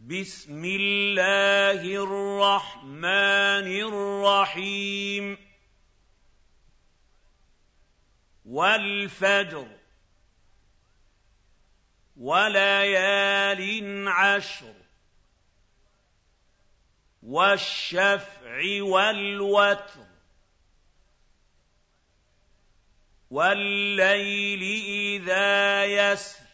بسم الله الرحمن الرحيم. والفجر وليال عشر والشفع والوتر والليل إذا يسر.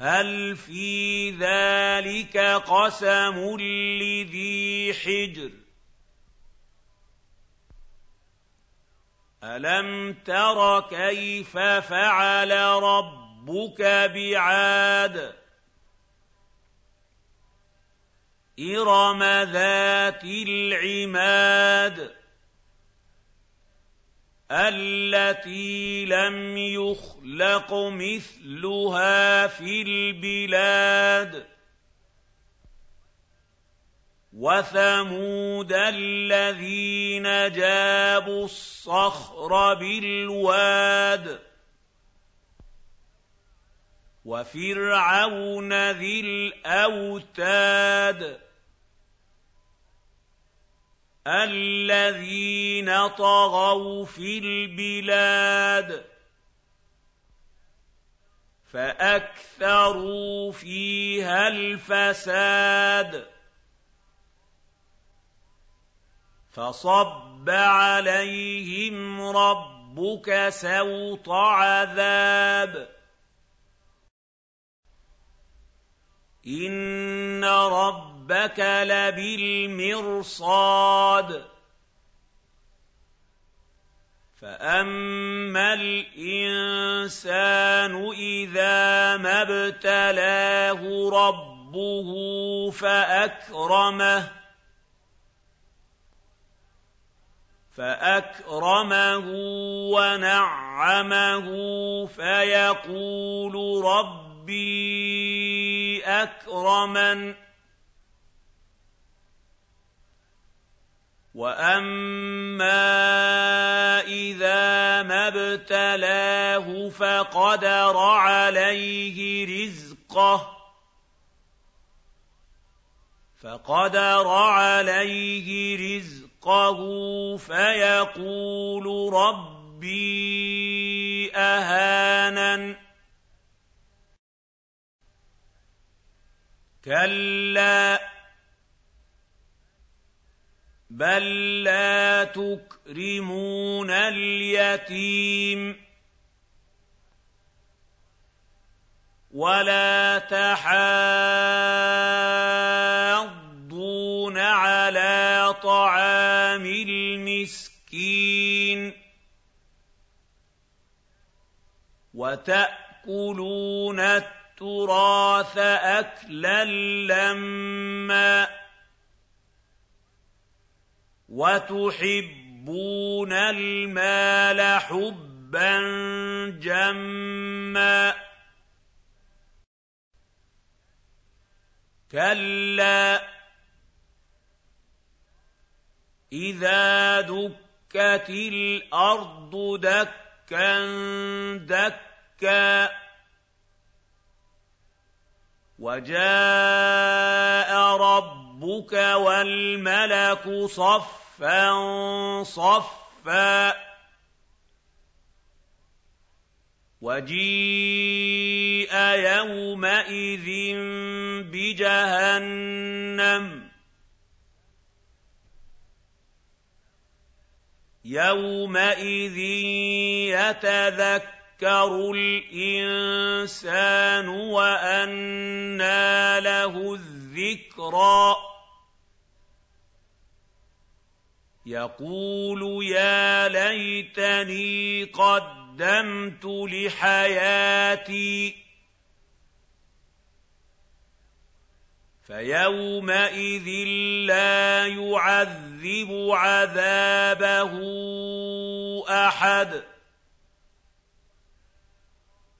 هل في ذلك قسم لذي حجر؟ ألم تر كيف فعل ربك بعاد؟ إرم ذات العماد. التي لم يخلق مثلها في البلاد وثمود الذين جابوا الصخر بالواد وفرعون ذي الأوتاد الذين طغوا في البلاد فأكثروا فيها الفساد فصب عليهم ربك سوط عذاب ان ربك لبالمرصاد فاما الانسان اذا ما ابتلاه ربه فاكرمه فاكرمه ونعمه فيقول ربي اكرمن وأما إذا ما ابتلاه فقدر عليه رزقه. فقدر عليه رِزْقَهُ فَيَقُولُ رَبِّي أَهَانَنِ كَلَّا بَل لَّا تُكْرِمُونَ الْيَتِيمَ وَلَا تَحَاضُّونَ عَلَىٰ طَعَامِ المسكين وتأكلون التراث أكلا لما وتحبون المال حبا جما كلا إِذَا دُكَّتِ الْأَرْضُ دَكًّا دَكًّا وَجَاءَ رَبُّكَ وَالْمَلَكُ صَفًّا صَفًّا وَجِيءَ يَوْمَئِذٍ بِجَهَنَّمَ يَوْمَئِذٍ يَتَذَكَّرُ الْإِنسَانُ وَأَنَّىٰ لَهُ الذِّكْرَىٰ يَقُولُ يَا لَيْتَنِي قَدَّمْتُ لِحَيَاتِي فَيَوْمَئِذٍ لَّا يُعَذِّبُ عَذَابَهُ أَحَدٌ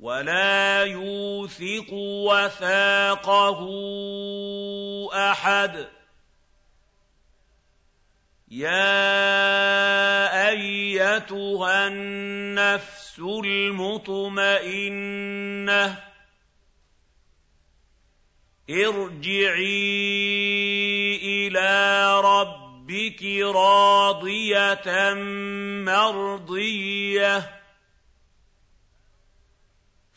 وَلَا يُوثِقُ وَثَاقَهُ أَحَدٌ يَا أَيَّتُهَا النَّفْسُ الْمُطْمَئِنَّةُ ارْجِعِي إِلَىٰ رَبِّكِ رَاضِيَةً مَّرْضِيَّةً